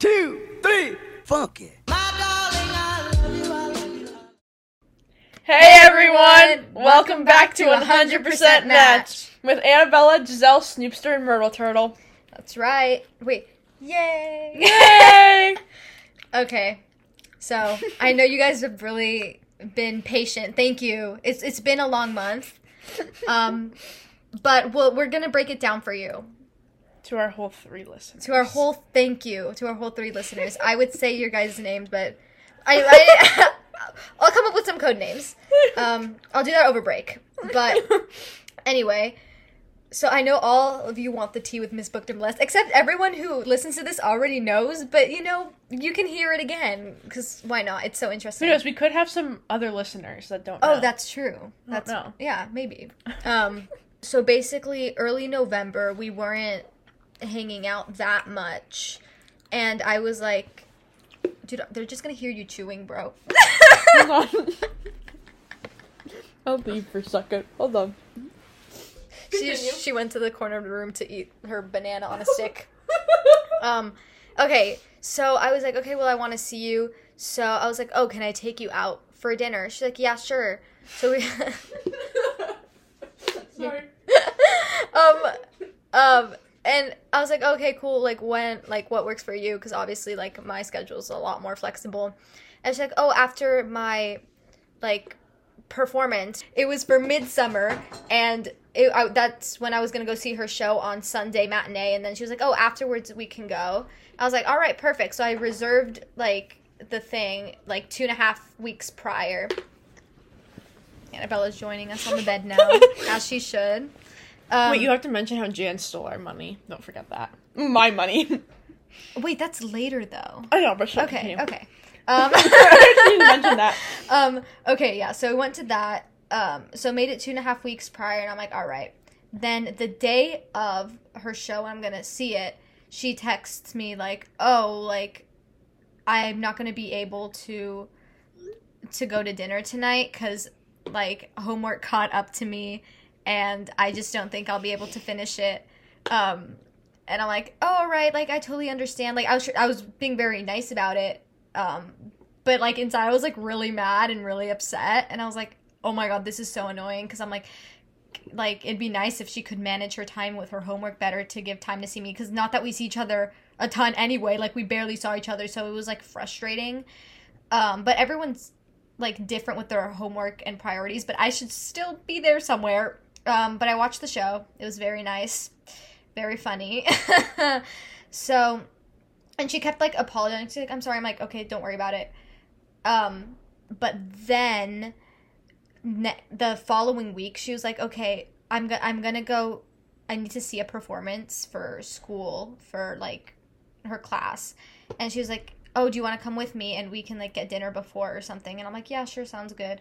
two, three, funky. Hey everyone! Welcome back to 100% Match with Annabella, Gisele, Snoopster, and Myrtle Turtle. That's right. Wait. Yay! Yay! Okay. So I know you guys have really been patient. Thank you. It's it's been a long month. Um, but we'll, we're gonna break it down for you. To our whole three listeners. To our whole thank you to our whole three listeners. I would say your guys' names, but I, I I'll come up with some code names. Um, I'll do that over break. But anyway, so I know all of you want the tea with Miss Booked and Blessed, except everyone who listens to this already knows. But you know, you can hear it again because why not? It's so interesting. Who knows? We could have some other listeners that don't. know. Oh, that's true. That's yeah, maybe. Um, so basically, early November, we weren't hanging out that much, and I was like, "Dude, they're just gonna hear you chewing, bro." Hold on. I'll leave for a second. Hold on. she she went to the corner of the room to eat her banana on a stick. Um, okay, so I was like, okay, well, I want to see you. So I was like, oh, can I take you out for dinner? She's like, yeah, sure. So we. Sorry. um um and i was like okay cool like when like what works for you? Because obviously like my schedule's a lot more flexible. And she's like oh after my like performance it was for midsummer and it, I, that's when i was gonna go see her show on sunday matinee. And then she was like oh afterwards we can go. I was like all right perfect. So i reserved like the thing like two and a half weeks prior. Annabella's joining us on the bed now as she should um, Wait, you have to mention how Jan stole our money. Don't forget that. My money. Wait, that's later though. I know, but sure, Okay, continue. okay. Um, I didn't mention that. um, okay, yeah. So we went to that. Um, so made it two and a half weeks prior, and I'm like, all right. Then the day of her show, I'm gonna see it. She texts me like, oh, like, I'm not gonna be able to to go to dinner tonight because like homework caught up to me, and I just don't think I'll be able to finish it. Um, and I'm like, oh, right, like I totally understand. Like I was, I was being very nice about it. Um, but like inside, I was like really mad and really upset, and I was like, oh my god, this is so annoying because I'm like, like it'd be nice if she could manage her time with her homework better to give time to see me because not that we see each other a ton anyway, like we barely saw each other, so it was like frustrating. Um, but everyone's like different with their homework and priorities, but I should still be there somewhere. Um, but I watched the show. It was very nice, very funny. so, and she kept like apologizing. She's like, "I'm sorry." I'm like, "Okay, don't worry about it." Um, but then ne- the following week, she was like, "Okay, I'm go- I'm gonna go. I need to see a performance for school for like her class," and she was like, "Oh, do you want to come with me and we can like get dinner before or something?" And I'm like, "Yeah, sure, sounds good."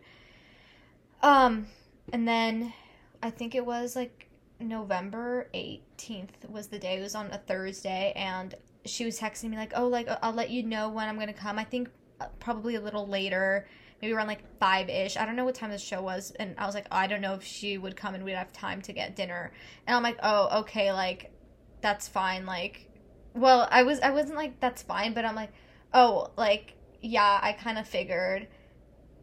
Um, and then I think it was like November 18th was the day. It was on a Thursday, and she was texting me like, "Oh, like I'll let you know when I'm gonna come." I think uh, probably a little later, maybe around like five ish. I don't know what time the show was, and I was like, I don't know if she would come and we'd have time to get dinner. And I'm like, oh, okay, like that's fine. Like, well, I was I wasn't like that's fine, but I'm like, oh, like yeah, I kind of figured,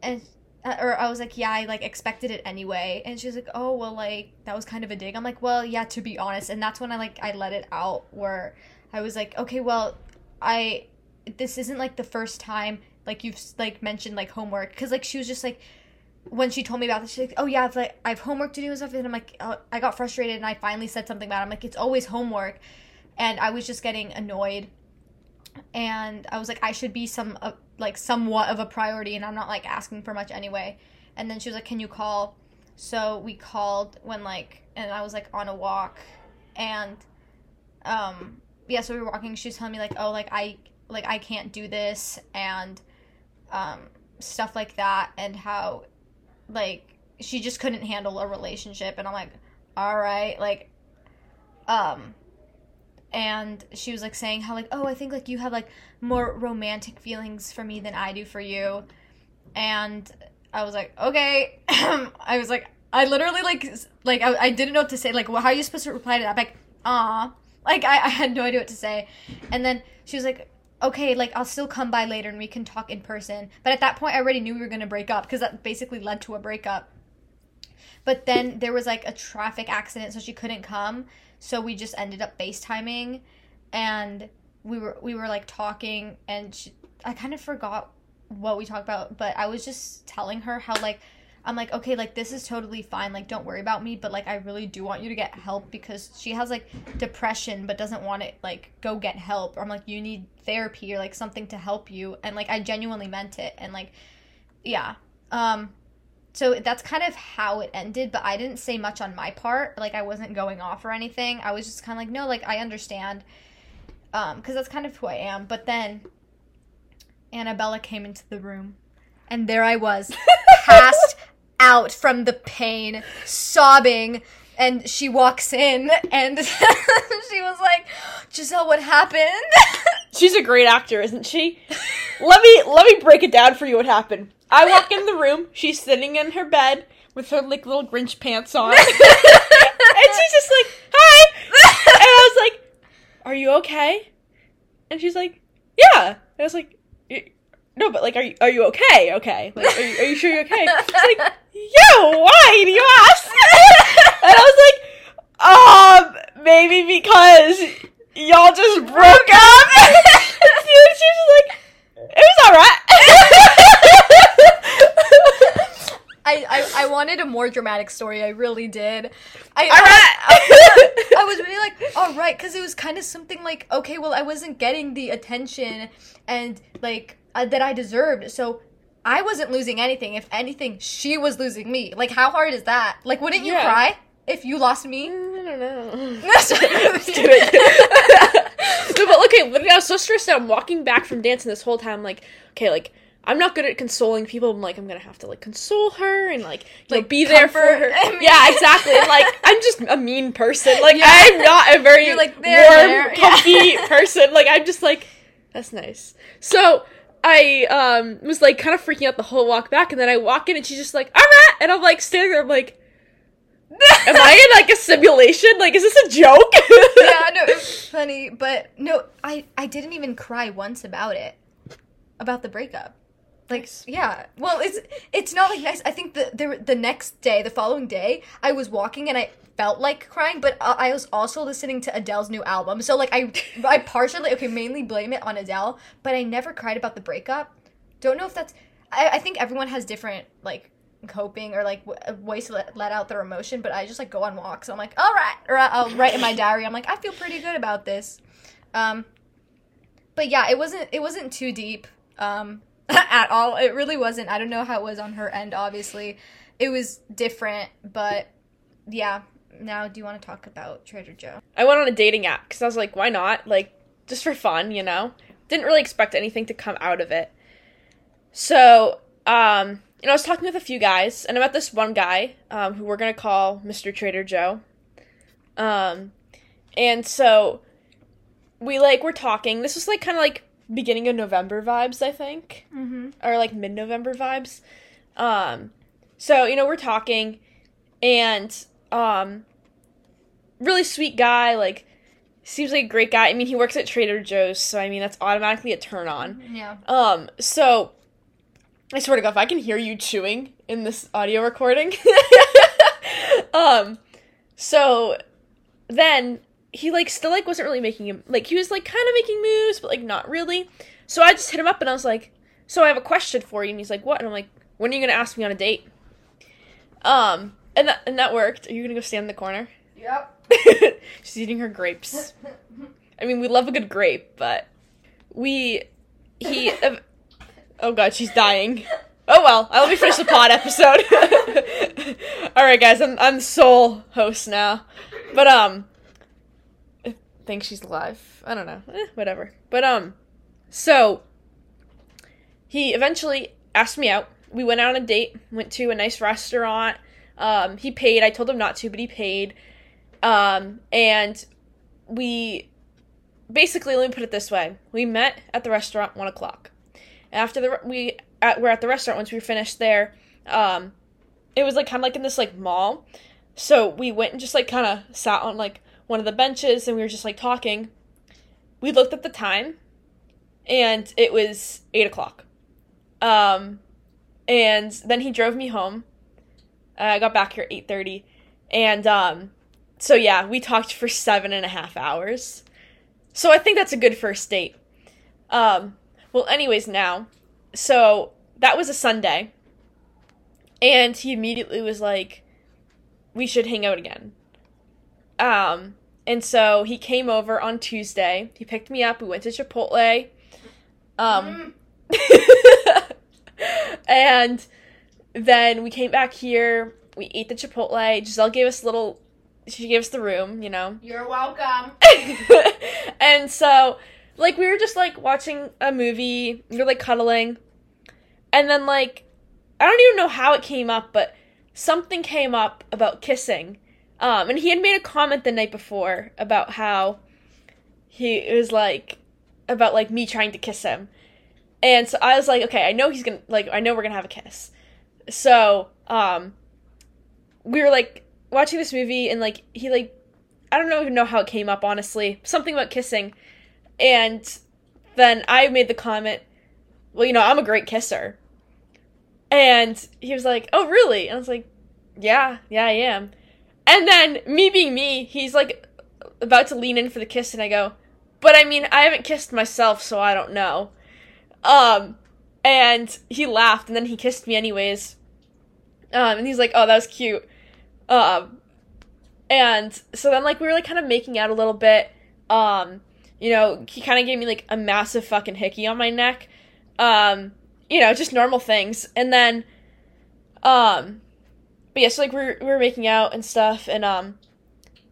and or I was like, yeah, I like expected it anyway. And she was like, oh, well, like that was kind of a dig. I'm like, well, yeah, to be honest. And that's when I like I let it out where I was like, okay, well, I this isn't like the first time like you've like mentioned like homework because like she was just like when she told me about this, she's like, "Oh yeah, I've like I have homework to do and stuff." And I'm like, uh, I got frustrated and I finally said something about. It. I'm like, it's always homework, and I was just getting annoyed, and I was like, I should be some uh, like somewhat of a priority, and I'm not like asking for much anyway. And then she was like, "Can you call?" So we called when like, and I was like on a walk, and um yeah, so we were walking. She was telling me like, "Oh, like I like I can't do this," and um stuff like that, and how like she just couldn't handle a relationship and i'm like all right like um and she was like saying how like oh i think like you have like more romantic feelings for me than i do for you and i was like okay i was like i literally like like i, I didn't know what to say like well, how are you supposed to reply to that I'm like ah like I, I had no idea what to say and then she was like okay, like I'll still come by later and we can talk in person. But at that point, I already knew we were gonna break up because that basically led to a breakup. But then there was like a traffic accident, so she couldn't come. So we just ended up FaceTiming, and we were we were like talking, and she, I kind of forgot what we talked about, but I was just telling her how like I'm like, okay, like this is totally fine. Like, don't worry about me, but like I really do want you to get help because she has like depression but doesn't want to like go get help. Or I'm like, you need therapy or like something to help you. And like I genuinely meant it. And like, yeah. Um, so that's kind of how it ended, but I didn't say much on my part. Like I wasn't going off or anything. I was just kind of like, no, like I understand. Um, because that's kind of who I am. But then Annabella came into the room, and there I was, passed out from the pain, sobbing. And she walks in and she was like, Gisele, what happened? She's a great actor, isn't she? let me let me break it down for you what happened. I walk in the room, she's sitting in her bed with her like little Grinch pants on. and she's just like, Hi And I was like, Are you okay? And she's like, Yeah. And I was like, no, but like, are you are you okay? Okay, like, are you, are you sure you're okay? She's like, yeah. Why do you ask? and I was like, um, maybe because y'all just broke up. she was like, it was alright. I, I, I wanted a more dramatic story. I really did. I, all right. I, I, was really like, all right, because it was kind of something like, okay, well, I wasn't getting the attention and like uh, that I deserved. So I wasn't losing anything. If anything, she was losing me. Like, how hard is that? Like, wouldn't you Yeah. cry if you lost me? I don't know. No, but okay, literally, I was so stressed out. I'm walking back from dancing this whole time. Like, okay, like I'm not good at consoling people. I'm like, I'm gonna have to like console her and like, you know, Like, be there for her. I mean- yeah, exactly. And like, I'm just a mean person. Like, Yeah. I'm not a very You're like, there, warm, there. Yeah. comfy person. Like, I'm just like, that's nice. So. I um was like kind of freaking out the whole walk back, and then I walk in and she's just like, "All right," and I'm like standing there. I'm like, "Am I in like a simulation? Like, is this a joke?" yeah, no, it's funny, but no, I I didn't even cry once about it, about the breakup. Like, yeah, well, it's it's not like nice. I think the the the next day, the following day, I was walking and I felt like crying, but uh, I was also listening to Adele's new album. So like, I I partially okay, mainly blame it on Adele, but I never cried about the breakup. Don't know if that's. I, I think everyone has different like coping or like w- ways to let, let out their emotion but i just like go on walks i'm like all right or i'll write in my diary i'm like i feel pretty good about this um but yeah it wasn't it wasn't too deep um at all it really wasn't i don't know how it was on her end obviously it was different but yeah now do you want to talk about trader joe I went on a dating app because I was like, why not? Like, just for fun, you know? Didn't really expect anything to come out of it. So, um, you know, I was talking with a few guys, and I met this one guy, um, who we're gonna call Mr. Trader Joe. Um, and so we like were talking. This was like kind of like beginning of November vibes, I think mm-hmm or like mid November vibes. Um, so you know we're talking, and um, really sweet guy. Like seems like a great guy. I mean, he works at Trader Joe's, so I mean that's automatically a turn on. yeah Um, so I swear to God, if I can hear you chewing in this audio recording, um, so then he like still like wasn't really making him like he was like kind of making moves, but like not really. So I just hit him up and I was like, "So I have a question for you," and he's like, "What?" And I'm like, "When are you gonna ask me on a date?" Um, and that and that worked. Are you gonna go stand in the corner? yep She's eating her grapes. I mean, we love a good grape, but we he. oh god, she's dying. Oh well, uh, let me finish the pod episode. All right, guys, I'm I'm sole host now, but um, think she's alive. I don't know, eh, whatever. But um, so he eventually asked me out. We went out on a date. Went to a nice restaurant. Um, he paid. I told him not to, but he paid. Um, and we basically let me put it this way: we met at the restaurant one o'clock. After the we at, we're at the restaurant once we finished there. Um, it was like kind of like in this like mall, so we went and just like kind of sat on like one of the benches and we were just like talking. We looked at the time. and it was eight o'clock. Um, and then he drove me home. I got back here at eight thirty, and um, so yeah, we talked for seven and a half hours. So I think that's a good first date. Um, well, anyways, now, so that was a Sunday, and he immediately was like, "We should hang out again." Um, and so he came over on Tuesday. He picked me up. We went to Chipotle. Um, and then we came back here. We ate the Chipotle. Gisele gave us a little. She gave us the room, you know. You're welcome. and so, like, we were just like watching a movie. We were like cuddling, and then like, I don't even know how it came up, but something came up about kissing. Um, and he had made a comment the night before about how he was like about like me trying to kiss him. And so I was like, okay, I know he's gonna like I know we're gonna have a kiss. So, um we were like watching this movie and like he like I don't even know how it came up honestly. Something about kissing. And then I made the comment, well, you know, I'm a great kisser. And he was like, "Oh, really?" And I was like, "Yeah, yeah, I am." And then me being me, he's like about to lean in for the kiss and I go, "But I mean, I haven't kissed myself, so I don't know." Um and he laughed and then he kissed me anyways. Um and he's like, "Oh, that was cute." Um and so then like we were like kind of making out a little bit. Um you know, he kind of gave me like a massive fucking hickey on my neck. Um you know, just normal things. And then um but yeah, so like we were, we were making out and stuff, and um,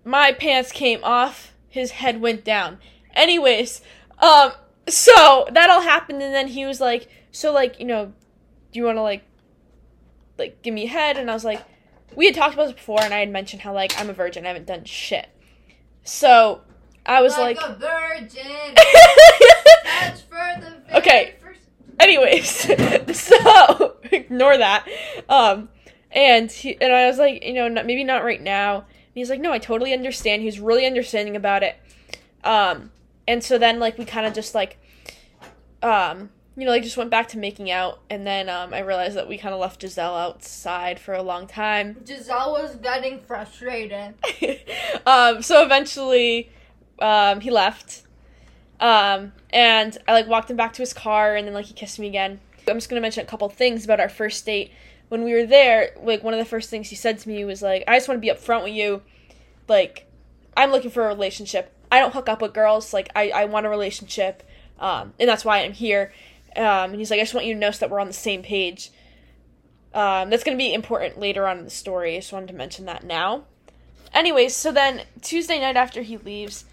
my pants came off, his head went down. Anyways, um, so that all happened, and then he was like, "So like, you know, do you want to like, like give me a head?" And I was like, we had talked about this before, and I had mentioned how like I'm a virgin, I haven't done shit. So I was like, a virgin. That's for the Okay. anyways, so ignore that. Um, and he and I was like, you know, not, maybe not right now. And he's like, no, I totally understand. He was really understanding about it. Um, and so then like we kind of just like, um, you know, like just went back to making out, and then um, I realized that we kind of left Gisele outside for a long time. Gisele was getting frustrated. um, so eventually, um, he left. Um, and I like walked him back to his car, and then like he kissed me again. I'm just gonna mention a couple things about our first date. When we were there, like one of the first things he said to me was like, "I just want to be upfront with you. Like, I'm looking for a relationship. I don't hook up with girls. Like, I I want a relationship, um, and that's why I'm here." Um, and he's like, "I just want you to know so that we're on the same page." Um, that's gonna be important later on in the story. I just wanted to mention that now. Anyways, so then Tuesday night after he leaves,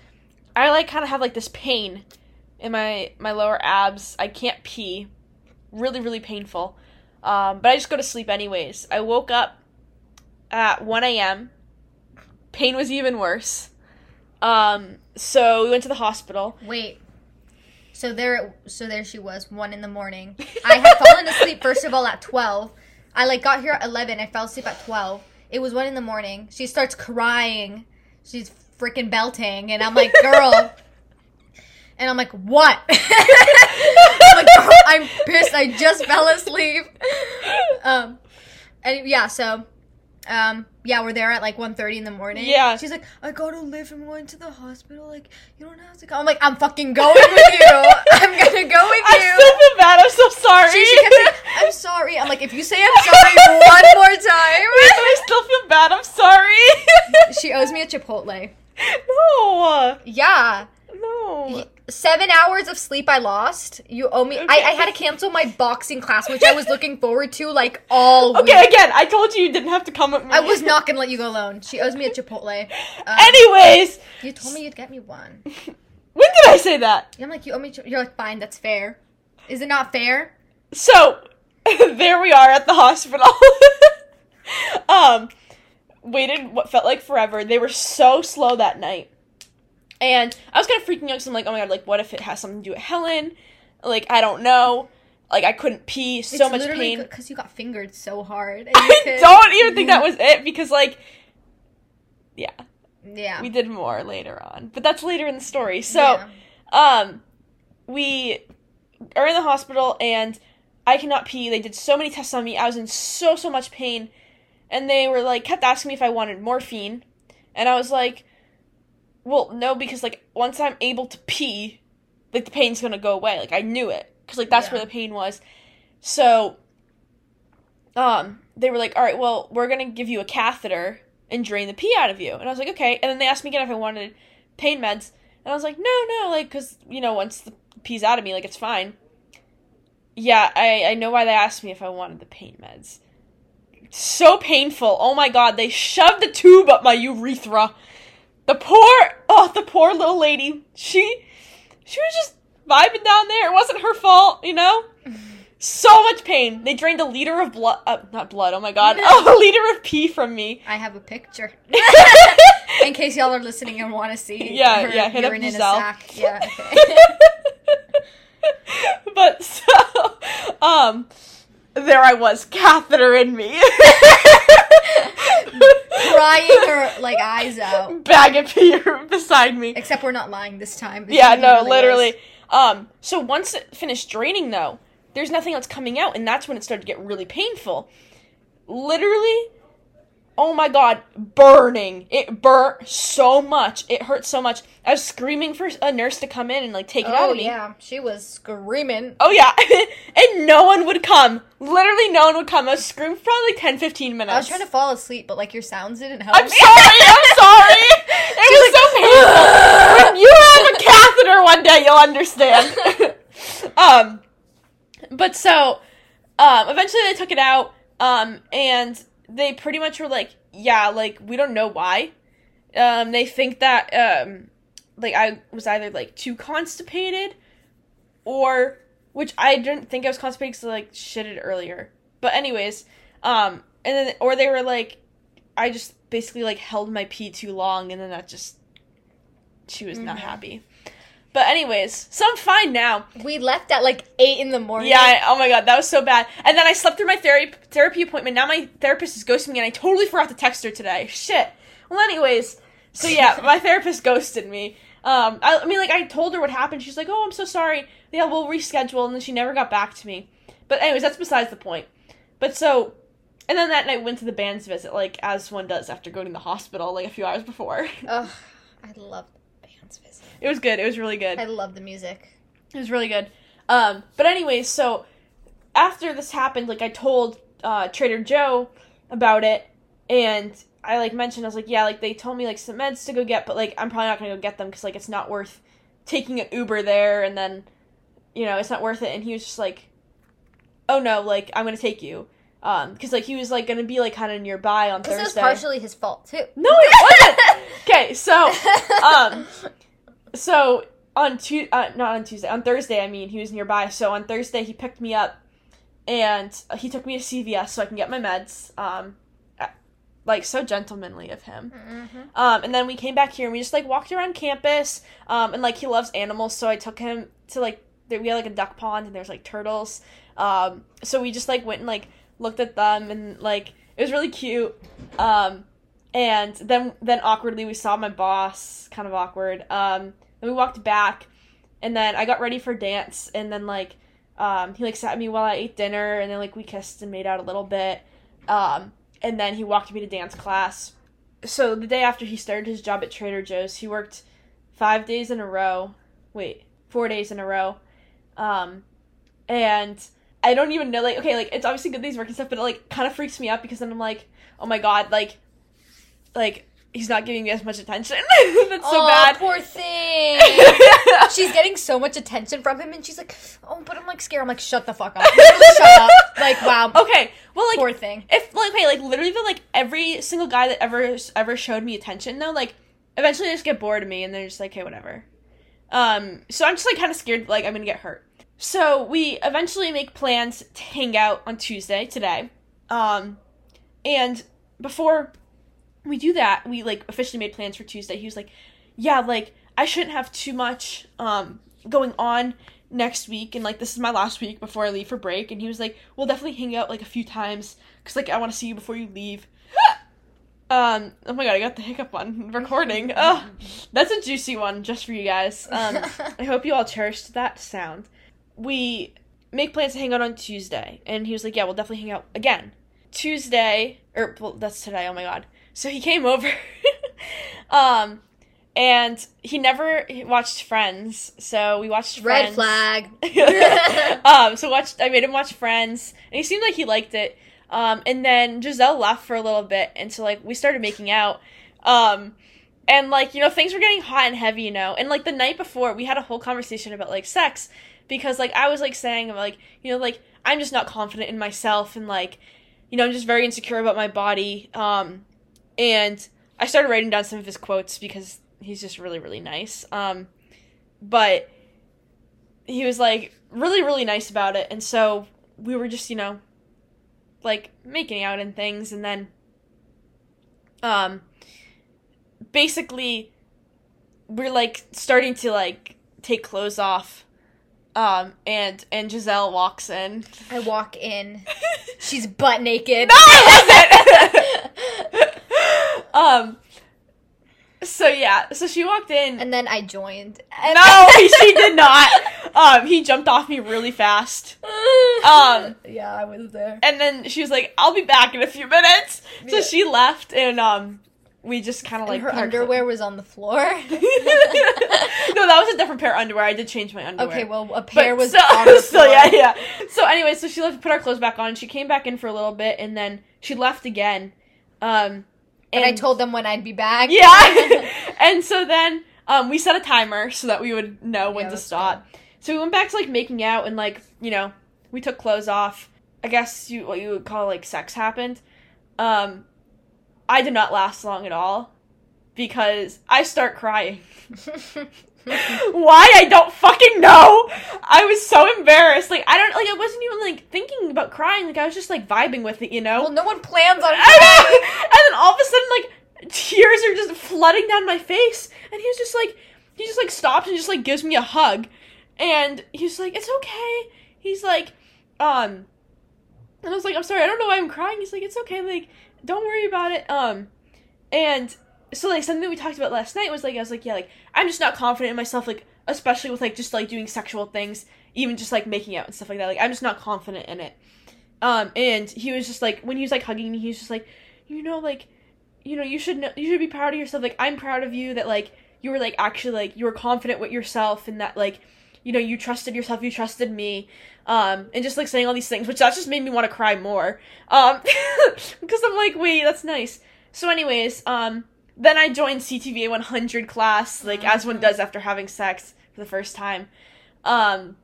I like kind of have like this pain in my my lower abs. I can't pee, really really painful. Um, but I just go to sleep anyways. I woke up at one a.m. Pain was even worse. Um, so we went to the hospital. Wait. So there, so there she was, one in the morning. I had fallen asleep first of all at twelve. I like got here at eleven. I fell asleep at twelve. It was one in the morning. She starts crying. She's freaking belting, and I'm like, girl. And I'm like, what? I'm like, I'm pissed. I just fell asleep. Um, and yeah, so, um, yeah, we're there at like 1.30 in the morning. Yeah. She's like, I gotta live. I'm going to the hospital. Like, you don't have to come. I'm like, I'm fucking going with you. I'm gonna go with you I you. still feel bad. I'm so sorry. she, she kept saying, I'm sorry. I'm like, if you say I'm sorry one more Wait, time, I still feel bad. I'm sorry. she owes me a Chipotle. no, Yeah. No. Seven hours of sleep I lost. You owe me. I, I had to cancel my boxing class, which I was looking forward to like all week. Okay, again, I told you you didn't have to come with me. I was not gonna let you go alone. She owes me a Chipotle. Um, Anyways, you told me you'd get me one. when did I say that? I'm like, you owe me. You're like, fine, that's fair. Is it not fair? So, there we are at the hospital. um, waited what felt like forever. They were so slow that night. And I was kind of freaking out because I'm like, oh my god, like, what if it has something to do with Helen? Like, I don't know. Like, I couldn't pee, so much pain. because you got fingered so hard. I could- don't even think that was it because, like, yeah, Yeah. we did more later on. But that's later in the story. So, Yeah. um, we are in the hospital and I cannot pee. They did so many tests on me. I was in so so much pain, and they were like kept asking me if I wanted morphine, and I was like, well, no, because like once I'm able to pee, like the pain's gonna go away. Like I knew it because like that's Yeah. where the pain was. So, um, they were like, all right, well, we're gonna give you a catheter and drain the pee out of you, and I was like, okay. And then they asked me again if I wanted pain meds, and I was like, no, no, like because you know once the pee's out of me, like it's fine. Yeah, I I know why they asked me if I wanted the pain meds. So painful. Oh my god, they shoved the tube up my urethra. The poor, oh, the poor little lady. She, she was just vibing down there. It wasn't her fault, you know. So much pain. They drained a liter of blood, uh, not blood. Oh my god, oh, a liter of pee from me. I have a picture. In case y'all are listening and want to see. Yeah, her yeah, hit up urine in a Gisele. sack. Yeah. Okay. but so, um, there I was, catheter in me, Crying her like eyes out. bag of pee beside me. Except we're not lying this time. Yeah, no, really literally. is. Um, so once it finished draining, though, there's nothing else coming out, and that's when it started to get really painful. Literally, oh my god, burning. It burnt so much. It hurt so much. I was screaming for a nurse to come in and like take it out Oh of me. yeah, she was screaming. Oh yeah, and no one would come. Literally, no one would come. I was screaming for probably like 10, 15 minutes. I was trying to fall asleep, but like your sounds didn't help. I'm sorry. I'm sorry. It was so painful. when you have a catheter one day, you'll understand. um, but so, um, eventually they took it out. Um, and they pretty much were like, yeah, like we don't know why. Um, they think that um, like I was either like too constipated, or which I didn't think I was constipated because I like shitted earlier. But anyways, um, and then or they were like, I just basically like held my pee too long, and then that just she was not Mhm. happy. But anyways, so I'm fine now. We left at like eight in the morning. Yeah. I, oh my god, that was so bad. And then I slept through my therapy therapy appointment. Now my therapist is ghosting me, and I totally forgot to text her today. Shit. Well, anyways, so yeah, my therapist ghosted me. Um, I, I mean, like I told her what happened. She's like, "Oh, I'm so sorry. Yeah, we'll reschedule." And then she never got back to me. But anyways, that's besides the point. But so, and then that night we went to the band's visit, like as one does after going to the hospital, like a few hours before. Ugh, I love band's visit. It was good. It was really good. I love the music. It was really good. Um, but anyways, so after this happened, like I told uh, Trader Joe about it, and I like mentioned I was like, yeah, like they told me like some meds to go get, but like I'm probably not gonna go get them because like it's not worth taking an Uber there, and then you know it's not worth it. And he was just like, oh no, like I'm gonna take you, um, because like he was like gonna be like kind of nearby on Thursday. it was partially his fault too. no, it wasn't. okay, so um, so on Tu- uh, not on Tuesday, on Thursday, I mean, he was nearby. So on Thursday, he picked me up, and uh, he took me to CVS so I can get my meds. Um, like so gentlemanly of him. Mhm. Um, and then we came back here and we just like walked around campus. Um, and like he loves animals, so I took him to like we had like a duck pond and there's like turtles. Um, so we just like went and like looked at them and like it was really cute. Um, and then then awkwardly we saw my boss, kind of awkward. Um, then we walked back, and then I got ready for dance, and then like um, he like sat me while I ate dinner, and then like we kissed and made out a little bit. Um, and then he walked me to dance class. So the day after he started his job at Trader Joe's, he worked five days in a row. Wait, four days in a row. Um, and I don't even know, like, okay, like, it's obviously good that he's working stuff, but it, like, kind of freaks me out because then I'm like, oh my god, like, like, he's not giving me as much attention. That's so Aw, bad. poor thing. she's getting so much attention from him, and she's like, "Oh, but I'm like scared." I'm like, "Shut the fuck up! Shut up!" Like, wow, okay, well, like, poor thing. if like okay, like literally the like every single guy that ever ever showed me attention though, like eventually they just get bored of me and they're just like, hey, whatever. Um, so I'm just like kind of scared like I'm gonna get hurt. So we eventually make plans to hang out on Tuesday today. Um, and before we do that, we like officially made plans for Tuesday. He was like, yeah, like I shouldn't have too much um going on next week and like this is my last week before I leave for break and he was like we'll definitely hang out like a few times cuz like I want to see you before you leave. um oh my god, I got the hiccup on recording. Oh, that's a juicy one just for you guys. Um I hope you all cherished that sound. we make plans to hang out on Tuesday. And he was like, Yeah, we'll definitely hang out again. Tuesday, or well, that's today, oh my god. So he came over. um, and he never watched Friends, so we watched Red flag. um, so watched. I made him watch Friends, and he seemed like he liked it. Um, and then Gisele left for a little bit, and so like we started making out. Um, and like you know things were getting hot and heavy, you know. And like the night before, we had a whole conversation about like sex because like I was like saying like you know like I'm just not confident in myself and like you know I'm just very insecure about my body. Um, and I started writing down some of his quotes because he's just really really nice. Um, but he was like really really nice about it, and so we were just you know like making out and things, and then um basically we're like starting to like take clothes off um and and Gisele walks in I walk in. She's butt naked. no it wasn't um so yeah so she walked in and then I joined. And no she did not um he jumped off me really fast Um, yeah, I was there. and then she was like i'll be back in a few minutes so Yeah. she left and um we just kind of like her underwear was on the floor. no, that was a different pair of underwear. I did change my underwear. okay, well, a But pair was still, on the floor. yeah, yeah. So anyway, so she left, put our clothes back on. She came back in for a little bit, and then she left again. Um, And I told them when I'd be back. yeah, and so then um, we set a timer so that we would know when Yeah, to stop. So we went back to like making out, and like you know, we took clothes off. I guess you what you would call like sex happened. Um, I did not last long at all because I start crying. Why I don't fucking know. I was so embarrassed. Like I don't like I wasn't even like thinking about crying. Like I was just like vibing with it, you know. well, no one plans on I know. And then all of a sudden, like tears are just flooding down my face, and he was just like, he just like stops and just like gives me a hug, and he's like, "It's okay." He's like, um, and I was like, "I'm sorry, I don't know why I'm crying." He's like, "It's okay, like, don't worry about it." Um, and so like something we talked about last night was like, I was like, yeah, like I'm just not confident in myself, like especially with like just like doing sexual things, even just like making out and stuff like that. Like I'm just not confident in it. Um, and he was just like when he was like hugging me, he was just like, you know, like, you know, you should know, you should be proud of yourself. Like I'm proud of you that like you were like actually like you were confident with yourself and that like you know you trusted yourself, you trusted me. Um, and just like saying all these things, which that just made me want to cry more. Um, because I'm like, wait, that's nice. So, anyways, um, then I joined CTVA 100 class, like as one does after having sex for the first time. Um,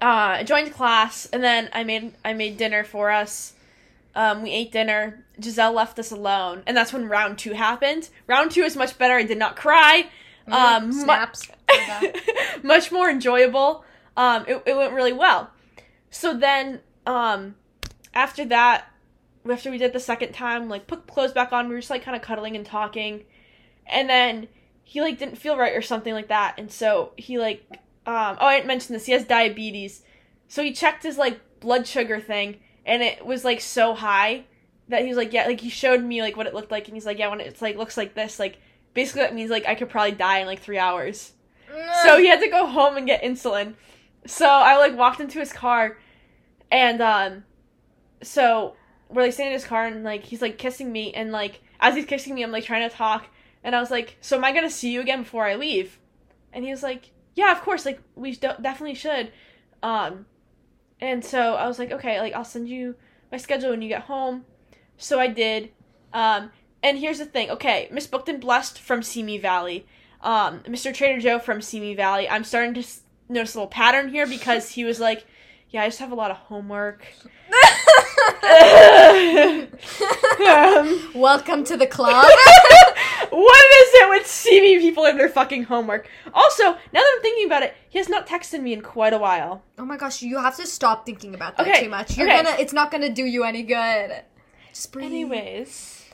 uh, I joined class, and then I made I made dinner for us. Um, we ate dinner. Gisele left us alone, and that's when round two happened. Round two is much better. I did not cry. Um, mu- snaps. much more enjoyable. Um, it, it went really well. So then, um, after that, after we did the second time, like put clothes back on, we were just like kind of cuddling and talking, and then he like didn't feel right or something like that, and so he like, um, oh I didn't mention this. He has diabetes, so he checked his like blood sugar thing, and it was like so high that he was like, yeah, like he showed me like what it looked like, and he's like, yeah, when it's like looks like this, like basically that means like I could probably die in like three hours. So he had to go home and get insulin. So I like walked into his car and um so we're like in his car and like he's like kissing me and like as he's kissing me I'm like trying to talk and I was like, "So am I to see you again before I leave?" And he was like, "Yeah, of course, like we de- definitely should." Um and so I was like, "Okay, like I'll send you my schedule when you get home." So I did. Um and here's the thing. Okay, Miss Booked and Blessed from Simi Valley. Um Mr. Trader Joe from Simi Valley. I'm starting to s- notice a little pattern here because he was like, "Yeah, I just have a lot of homework." um, Welcome to the club. what is it with CV people and their fucking homework? Also, now that I'm thinking about it, he has not texted me in quite a while. oh my gosh, you have to stop thinking about that Okay, too much. You're okay. gonna. It's not gonna do you any good. Just breathe. Anyways,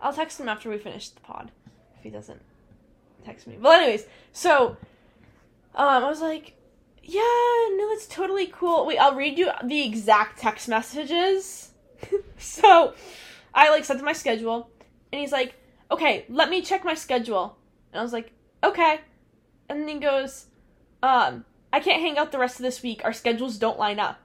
I'll text him after we finish the pod if he doesn't text me. Well, anyways, so um, I was like, yeah, no, that's totally cool. Wait, I'll read you the exact text messages. so I like sent him my schedule, and he's like, okay, let me check my schedule. And I was like, okay. And then he goes, um, I can't hang out the rest of this week. Our schedules don't line up.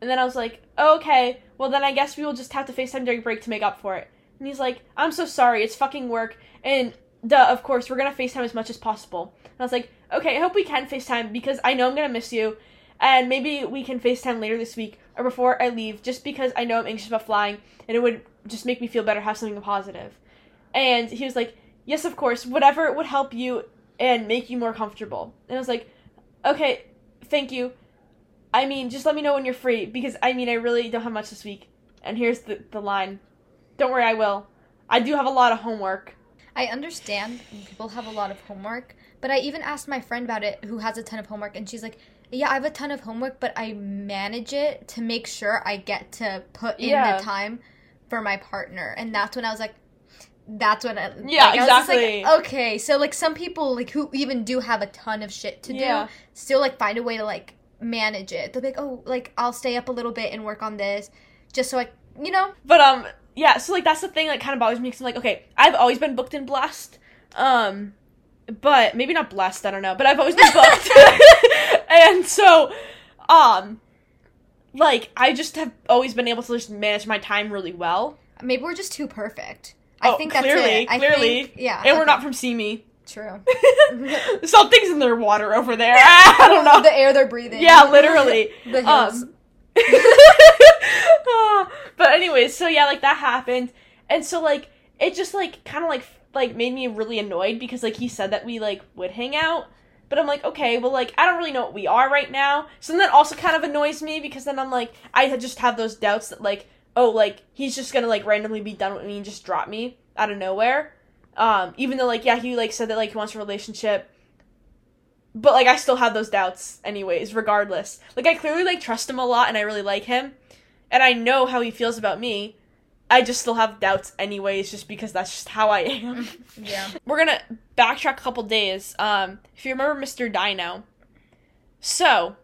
And then I was like, okay, well then I guess we will just have to FaceTime during break to make up for it. And he's like, I'm so sorry, it's fucking work. And duh, of course, we're gonna FaceTime as much as possible. I was like, okay, I hope we can FaceTime because I know I'm gonna miss you. And maybe we can FaceTime later this week or before I leave, just because I know I'm anxious about flying and it would just make me feel better, have something positive. And he was like, yes, of course, whatever would help you and make you more comfortable. And I was like, okay, thank you. I mean, just let me know when you're free because I mean, I really don't have much this week. And here's the, the line Don't worry, I will. I do have a lot of homework. I understand people have a lot of homework, but I even asked my friend about it who has a ton of homework, and she's like, Yeah, I have a ton of homework, but I manage it to make sure I get to put in Yeah. the time for my partner. And that's when I was like, that's when I, Yeah, like, I was like, okay, so like some people like who even do have a ton of shit to do, still like find a way to like manage it. They'll be like, oh, like I'll stay up a little bit and work on this, just so I, you know, But um yeah, so like that's the thing that kind of bothers me because I'm like, okay, I've always been booked and blessed. Um but maybe not blessed, I don't know, but I've always been booked. and so um like I just have always been able to just manage my time really well. maybe we're just too perfect. I Oh, think that's clearly, it. I clearly. think, yeah, And we're not from Simi. true. Something's in their water over there. I don't know. the air they're breathing. Yeah, literally. the hills. Um, but anyways, so yeah, like that happened, and so like it just like kind of like like made me really annoyed because like he said that we like would hang out, but I'm like okay, well like I don't really know what we are right now, so then that also kind of annoys me because then I'm like I just have those doubts that like oh like he's just gonna like randomly be done with me and just drop me out of nowhere, um even though like yeah he like said that like he wants a relationship but like I still have those doubts anyways, regardless. Like I clearly like trust him a lot and I really like him. And I know how he feels about me. I just still have doubts anyways, just because that's just how I am. yeah. We're gonna backtrack a couple days. Um, if you remember Mr. Dino. So,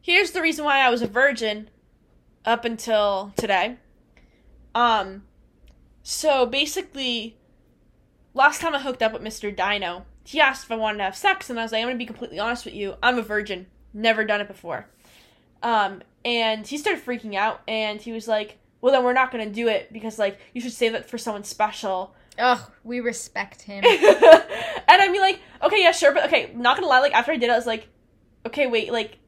here's the reason why I was a virgin up until today. Um, so basically, last time I hooked up with Mr. Dino, he asked if I wanted to have sex, and I was like, I'm gonna be completely honest with you. I'm a virgin. Never done it before. Um, and he started freaking out, and he was like, Well, then we're not gonna do it because, like, you should save it for someone special. Ugh, we respect him. and I'd be like, Okay, yeah, sure, but okay, not gonna lie, like, after I did it, I was like, Okay, wait, like,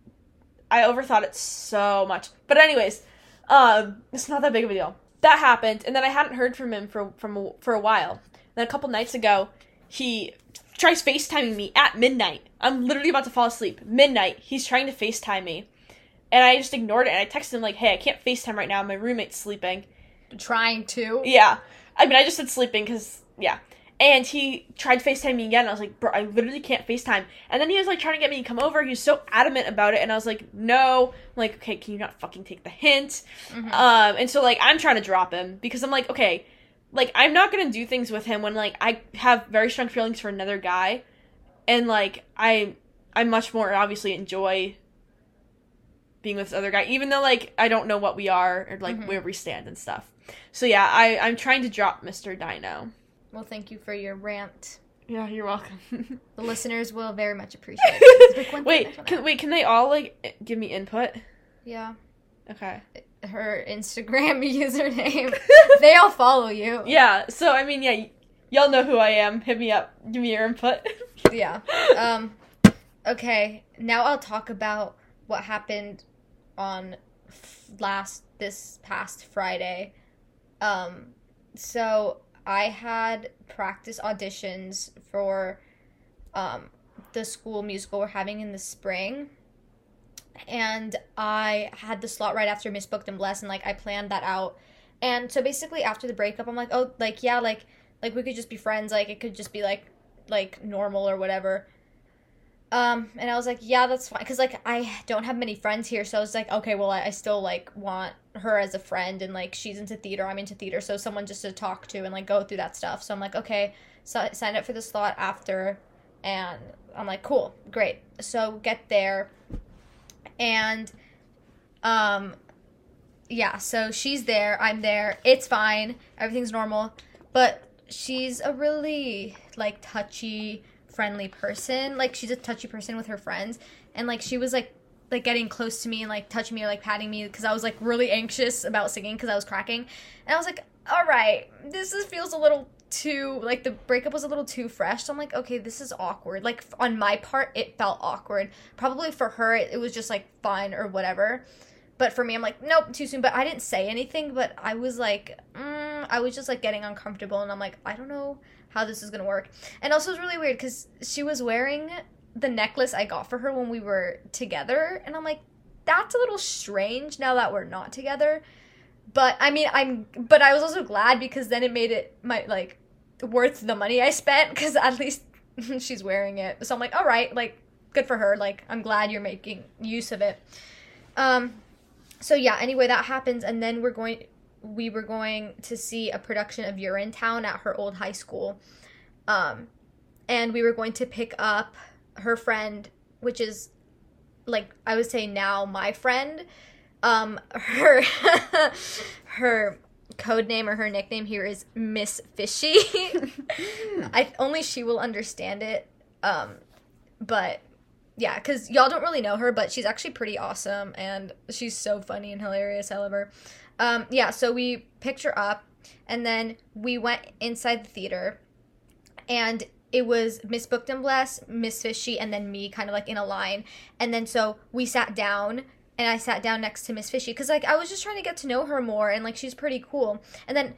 I overthought it so much. But, anyways, um, it's not that big of a deal. That happened, and then I hadn't heard from him for, from, a- for a while. Then a couple nights ago, he tries FaceTiming me at midnight. I'm literally about to fall asleep. Midnight. He's trying to FaceTime me. And I just ignored it and I texted him like, hey, I can't FaceTime right now. My roommate's sleeping. Trying to. Yeah. I mean, I just said sleeping because, yeah. And he tried FaceTime me again. And I was like, bro, I literally can't FaceTime. And then he was like trying to get me to come over. He was so adamant about it. And I was like, no. I'm like, okay, can you not fucking take the hint? Mhm. Um, and so like I'm trying to drop him because I'm like, okay, like I'm not gonna do things with him when like I have very strong feelings for another guy, and like I I much more obviously enjoy being with this other guy, even though like I don't know what we are or like Mhm. where we stand and stuff. So yeah, I I'm trying to drop Mr. Dino. Well, thank you for your rant. Yeah, you're welcome. The listeners will very much appreciate it. Wait, can, wait, can they all like give me input? Yeah. Okay. Her Instagram username. they all follow you. Yeah. So I mean, yeah, y- y'all know who I am. Hit me up. Give me your input. Yeah. Um okay, now I'll talk about what happened on f- last this past Friday. Um so I had practice auditions for um the school musical we're having in the spring. And I had the slot right after Miss Booked and Blessed and like I planned that out. And so basically after the breakup I'm like, "Oh, like yeah, like like we could just be friends, like it could just be like like normal or whatever. Um, and I was like, yeah, that's fine, cause like I don't have many friends here, so I was like, okay, well, I, I still like want her as a friend, and like she's into theater, I'm into theater, so someone just to talk to and like go through that stuff. So I'm like, okay, so sign up for the slot after, and I'm like, cool, great. So get there, and um, yeah, so she's there, I'm there, it's fine, everything's normal, but she's a really like touchy friendly person like she's a touchy person with her friends and like she was like like getting close to me and like touching me or like patting me because I was like really anxious about singing because I was cracking, and I was like, all right, this is, feels a little too like the breakup was a little too fresh. So I'm like, okay, this is awkward. Like on my part, it felt awkward. Probably for her, it, it was just like fine or whatever. But for me, I'm like, nope, too soon. But I didn't say anything. But I was like, mm, I was just like getting uncomfortable, and I'm like, I don't know how this is gonna work. And also, it's really weird because she was wearing the necklace I got for her when we were together, and I'm like, that's a little strange now that we're not together. But I mean, I'm, but I was also glad because then it made it my like worth the money I spent because at least she's wearing it. So I'm like, all right, like good for her. Like I'm glad you're making use of it. Um, so yeah. Anyway, that happens, and then we're going. We were going to see a production of Urinetown at her old high school, um, and we were going to pick up her friend, which is like I would say now my friend. Um, her her code name or her nickname here is Miss Fishy. I only she will understand it. Um, but yeah, because y'all don't really know her, but she's actually pretty awesome and she's so funny and hilarious. However, um, yeah, so we picked her up and then we went inside the theater and it was Miss Booked and Blessed, Miss Fishy, and then me kind of like in a line. And then so we sat down and I sat down next to Miss Fishy because like I was just trying to get to know her more and like she's pretty cool. And then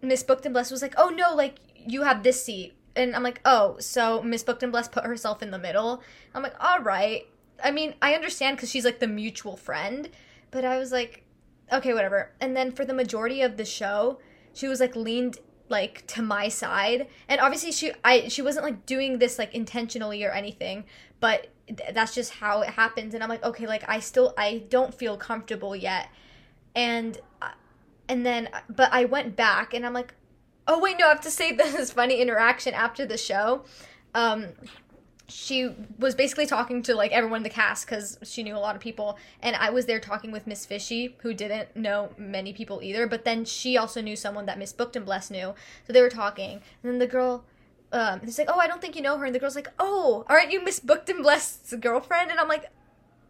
Miss Booked and Blessed was like, "Oh no, like you have this seat." And I'm like, "Oh, so Miss Booked and Blessed put herself in the middle." I'm like, "All right." I mean, I understand cuz she's like the mutual friend, but I was like, "Okay, whatever." And then for the majority of the show, she was like leaned like to my side. And obviously she i she wasn't like doing this like intentionally or anything but th- that's just how it happens. And i'm like okay like i still i don't feel comfortable yet. And uh, and then but i went back and i'm like oh wait no i have to say this funny interaction after the show. Um she was basically talking to like everyone in the cast because she knew a lot of people. And i was there talking with miss fishy who didn't know many people either. But then she also knew someone that miss booked and blessed knew. So they were talking. And then the girl um it's like oh i don't think you know her. And the girl's like oh aren't you miss booked and blessed's girlfriend? And i'm like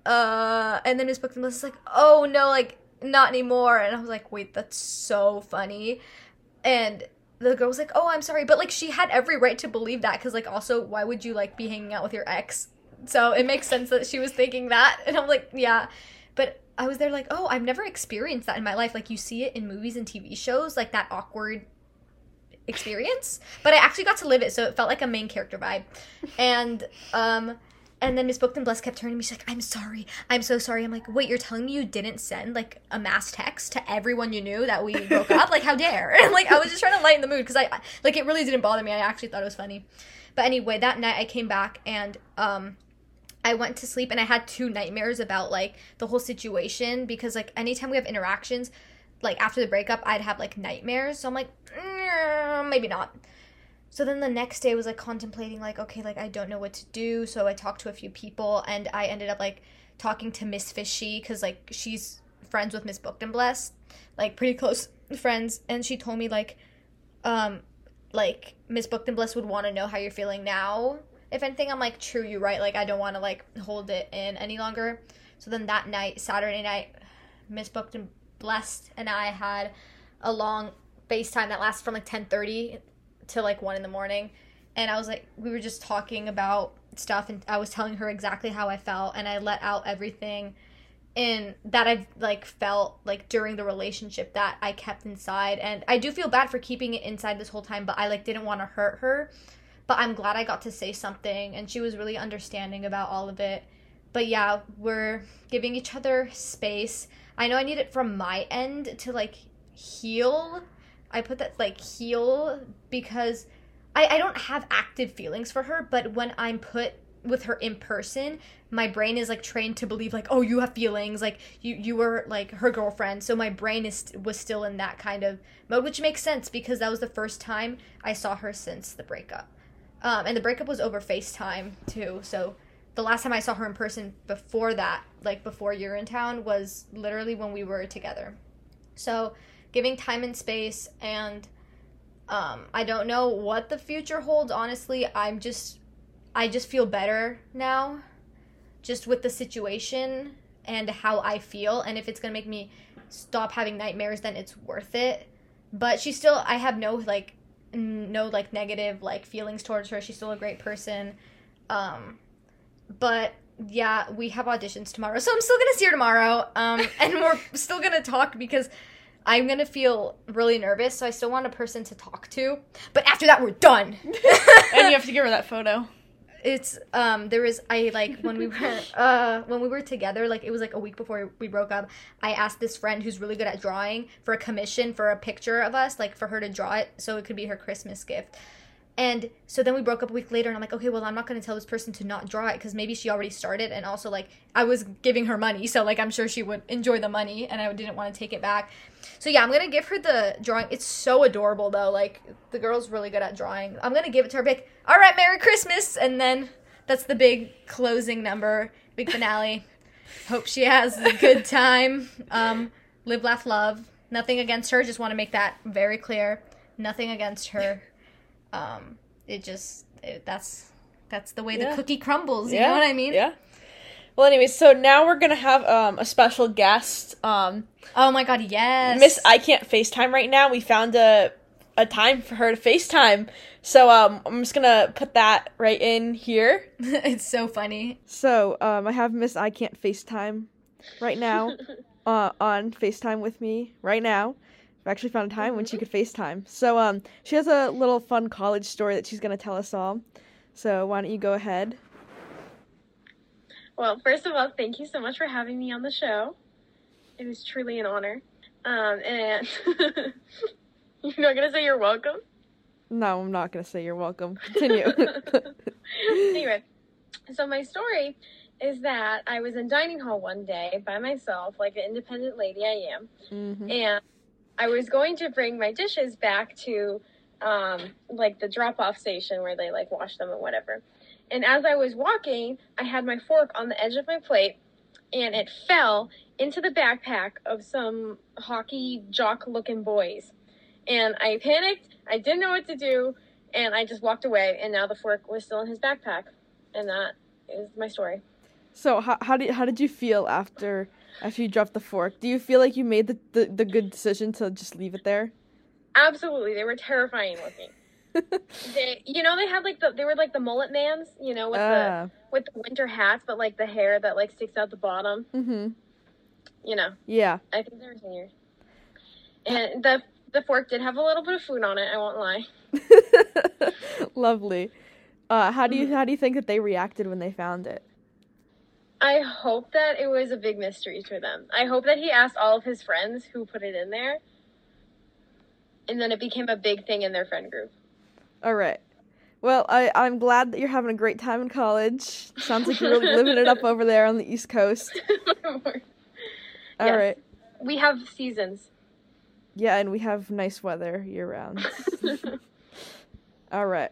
uh and then miss booked and blessed is like oh no like not anymore. And i was like wait that's so funny. And the girl was like, "Oh, I'm sorry," but like she had every right to believe that because like also why would you like be hanging out with your ex? So it makes sense that she was thinking that, and I'm like, yeah, but I was there like, oh, I've never experienced that in my life. Like you see it in movies and TV shows, like that awkward experience, but I actually got to live it, so it felt like a main character vibe, and um. And then Miss Booked and Blessed kept turning me. She's like, "I'm sorry. I'm so sorry." I'm like, "Wait, you're telling me you didn't send like a mass text to everyone you knew that we broke up? Like, how dare?" And like, I was just trying to lighten the mood because I like it really didn't bother me. I actually thought it was funny. But anyway, that night I came back and um, I went to sleep and I had two nightmares about like the whole situation because like anytime we have interactions, like after the breakup, I'd have like nightmares. So I'm like, mm, maybe not. So then the next day was like contemplating like okay like I don't know what to do. So I talked to a few people and I ended up like talking to Miss Fishy cuz like she's friends with Miss Booked and Blessed, like pretty close friends and she told me like um like Miss Booked and Blessed would want to know how you're feeling now. If anything I'm like true you're right like I don't want to like hold it in any longer. So then that night, Saturday night, Miss Booked and Blessed and I had a long FaceTime that lasted from like 10:30 to like one in the morning and i was like we were just talking about stuff and i was telling her exactly how i felt and i let out everything in that i've like felt like during the relationship that i kept inside and i do feel bad for keeping it inside this whole time but i like didn't want to hurt her but i'm glad i got to say something and she was really understanding about all of it but yeah we're giving each other space. I know i need it from my end to like heal I put that like heal because I, I don't have active feelings for her, but when I'm put with her in person, my brain is like trained to believe like, oh, you have feelings, like you you were like her girlfriend. So my brain is was still in that kind of mode, which makes sense because that was the first time I saw her since the breakup. Um, and the breakup was over FaceTime too. So the last time I saw her in person before that, like before you're in town, was literally when we were together. So giving time and space and um, I don't know what the future holds honestly I'm just I just feel better now just with the situation and how I feel, and if it's gonna make me stop having nightmares, then it's worth it. But she still, I have no like, no like negative like feelings towards her. She's still a great person. Um, but yeah, we have auditions tomorrow, so I'm still gonna see her tomorrow. Um, and we're still gonna talk because I'm gonna feel really nervous. So I still want a person to talk to. But after that, we're done. and you have to give her that photo. it's um there was I like when we were uh when we were together like it was like a week before we broke up I asked this friend who's really good at drawing for a commission for a picture of us like for her to draw it so it could be her Christmas gift and so then we broke up a week later and I'm like okay well I'm not going to tell this person to not draw it cuz maybe she already started and also like I was giving her money so like I'm sure she would enjoy the money and I didn't want to take it back so yeah I'm going to give her the drawing it's so adorable though like the girl's really good at drawing I'm going to give it to her big all right Merry Christmas and then that's the big closing number, big finale. Hope she has a good time. Um, live, laugh, love. Nothing against her. Just want to make that very clear. Nothing against her. Um, it just it, that's that's the way Yeah. the cookie crumbles. You know what I mean? Yeah. Well, anyways, so now we're gonna have um, a special guest. Um, Oh my god, yes. Miss, I can't FaceTime right now. We found a a time for her to FaceTime, so um, I'm just gonna put that right in here. it's so funny. So um, I have Miss I can't FaceTime right now uh, on FaceTime with me right now. Actually found a time when she could FaceTime. So um, she has a little fun college story that she's gonna tell us all. So why don't you go ahead? Well, first of all, thank you so much for having me on the show. It was truly an honor. Um, and you're not gonna say you're welcome. No, I'm not gonna say you're welcome. Continue. anyway, so my story is that I was in dining hall one day by myself, like an independent lady I am, hmm and I was going to bring my dishes back to um, like the drop off station where they like wash them and whatever. And as I was walking, I had my fork on the edge of my plate and it fell into the backpack of some hockey jock looking boys. And I panicked, I didn't know what to do, and I just walked away and now the fork was still in his backpack. And that is my story. So how how did how did you feel after after you dropped the fork? Do you feel like you made the, the, the good decision to just leave it there? Absolutely, they were terrifying looking. They, you know, they had like the they were like the mullet mans, you know, with Ah. the with the winter hats, but like the hair that like sticks out the bottom. mm-hmm. You know, Yeah. I think they were seniors. And the the fork did have a little bit of food on it. I won't lie. Lovely. Uh, how do you how do you think that they reacted when they found it? I hope that it was a big mystery to them. I hope that he asked all of his friends who put it in there, and then it became a big thing in their friend group. All right. Well, I I'm glad that you're having a great time in college. Sounds like you're really living it up over there on the East Coast. All right. Yes. we have seasons. Yeah, and we have nice weather year round. all right.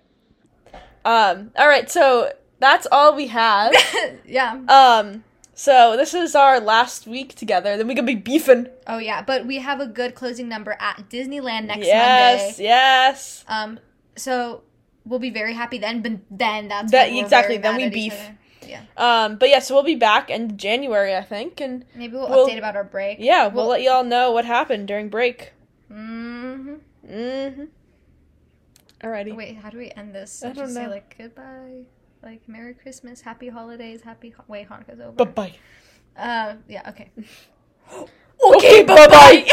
Um. All right. So that's all we have. yeah. um. So this is our last week together. Then we could be beefing. Oh yeah, but we have a good closing number at Disneyland next yes. Monday. Yes. yes. Um, so we'll be very happy then. But then that's That- exactly, then we beef. Yeah, Um. But yeah. So we'll be back in January, I think, and maybe we'll, We'll- update about our break. yeah, we'll let y'all know what happened during break. hmm Mm-hmm. Alrighty. Wait, how do we end this? I Just don't Say know. like goodbye, like Merry Christmas, Happy Holidays, Happy ho- Way Hanukkah's over. Bye bye. Uh, yeah. Okay. okay. okay bye bye.